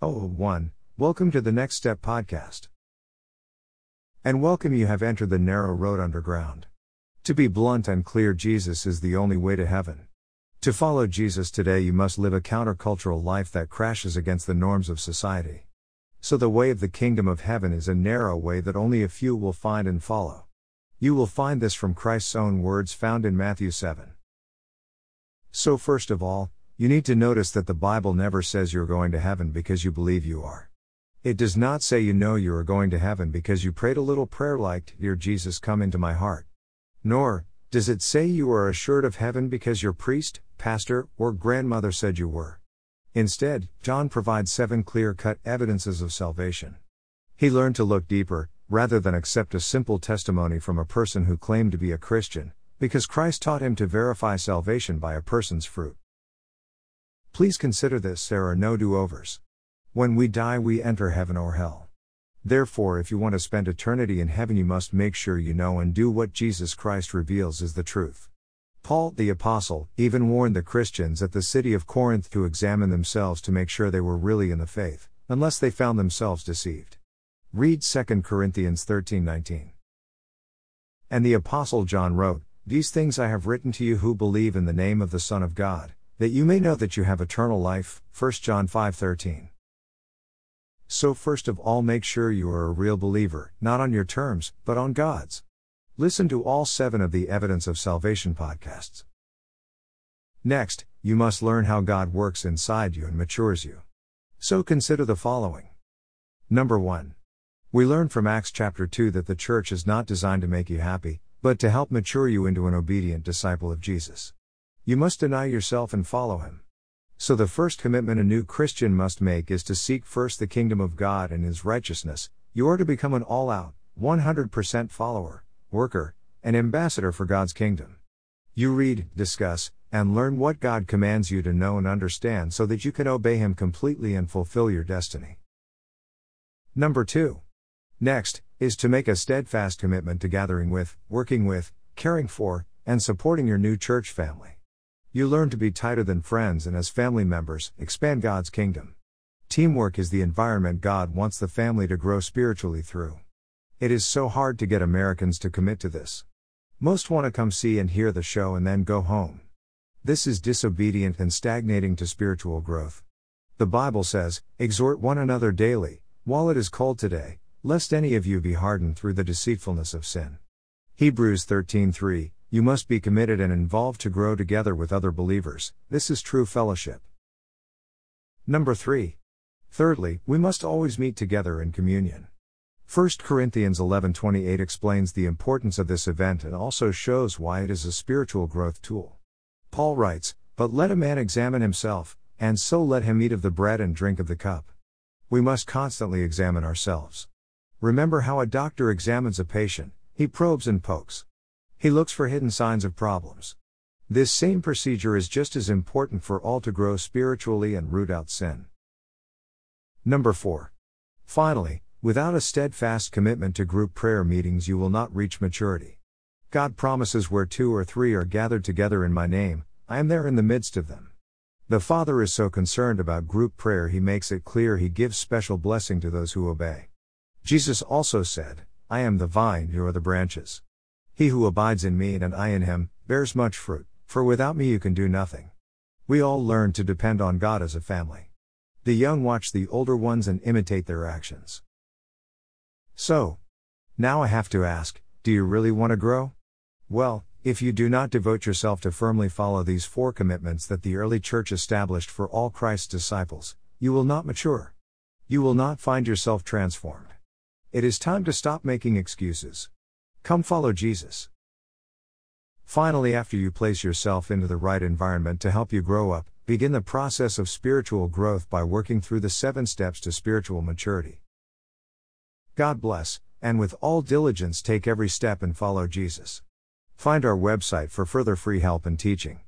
1. Welcome to the Next Step podcast. And welcome you have entered the narrow road underground. To be blunt and clear, Jesus is the only way to heaven. To follow Jesus today, you must live a countercultural life that crashes against the norms of society. So, the way of the kingdom of heaven is a narrow way that only a few will find and follow. You will find this from Christ's own words found in Matthew 7. So, first of all, you need to notice that the Bible never says you're going to heaven because you believe you are. It does not say you know you are going to heaven because you prayed a little prayer like, Dear Jesus, come into my heart. Nor, does it say you are assured of heaven because your priest, pastor, or grandmother said you were. Instead, John provides seven clear cut evidences of salvation. He learned to look deeper, rather than accept a simple testimony from a person who claimed to be a Christian, because Christ taught him to verify salvation by a person's fruit. Please consider this there are no do overs. When we die, we enter heaven or hell. Therefore, if you want to spend eternity in heaven, you must make sure you know and do what Jesus Christ reveals is the truth. Paul, the Apostle, even warned the Christians at the city of Corinth to examine themselves to make sure they were really in the faith, unless they found themselves deceived. Read 2 Corinthians 13:19. And the Apostle John wrote, These things I have written to you who believe in the name of the Son of God, that you may know that you have eternal life. 1 John 5:13. So, first of all, make sure you are a real believer, not on your terms, but on God's. Listen to all seven of the Evidence of Salvation podcasts. Next, you must learn how God works inside you and matures you. So, consider the following. Number 1. We learn from Acts chapter 2 that the church is not designed to make you happy, but to help mature you into an obedient disciple of Jesus. You must deny yourself and follow him. So, the first commitment a new Christian must make is to seek first the kingdom of God and his righteousness. You are to become an all out, 100% follower, worker, and ambassador for God's kingdom. You read, discuss, and learn what God commands you to know and understand so that you can obey Him completely and fulfill your destiny. Number 2. Next, is to make a steadfast commitment to gathering with, working with, caring for, and supporting your new church family. You learn to be tighter than friends and as family members, expand God's kingdom. Teamwork is the environment God wants the family to grow spiritually through. It is so hard to get Americans to commit to this. Most want to come see and hear the show and then go home. This is disobedient and stagnating to spiritual growth. The Bible says, Exhort one another daily, while it is cold today, lest any of you be hardened through the deceitfulness of sin. Hebrews 13:3 you must be committed and involved to grow together with other believers. This is true fellowship. Number 3. Thirdly, we must always meet together in communion. 1 Corinthians 11:28 explains the importance of this event and also shows why it is a spiritual growth tool. Paul writes, "But let a man examine himself, and so let him eat of the bread and drink of the cup." We must constantly examine ourselves. Remember how a doctor examines a patient, he probes and pokes. He looks for hidden signs of problems. This same procedure is just as important for all to grow spiritually and root out sin. Number 4. Finally, without a steadfast commitment to group prayer meetings, you will not reach maturity. God promises where two or three are gathered together in my name, I am there in the midst of them. The Father is so concerned about group prayer, he makes it clear he gives special blessing to those who obey. Jesus also said, I am the vine, you are the branches. He who abides in me and I in him, bears much fruit, for without me you can do nothing. We all learn to depend on God as a family. The young watch the older ones and imitate their actions. So, now I have to ask do you really want to grow? Well, if you do not devote yourself to firmly follow these four commitments that the early church established for all Christ's disciples, you will not mature. You will not find yourself transformed. It is time to stop making excuses. Come follow Jesus. Finally, after you place yourself into the right environment to help you grow up, begin the process of spiritual growth by working through the seven steps to spiritual maturity. God bless, and with all diligence take every step and follow Jesus. Find our website for further free help and teaching.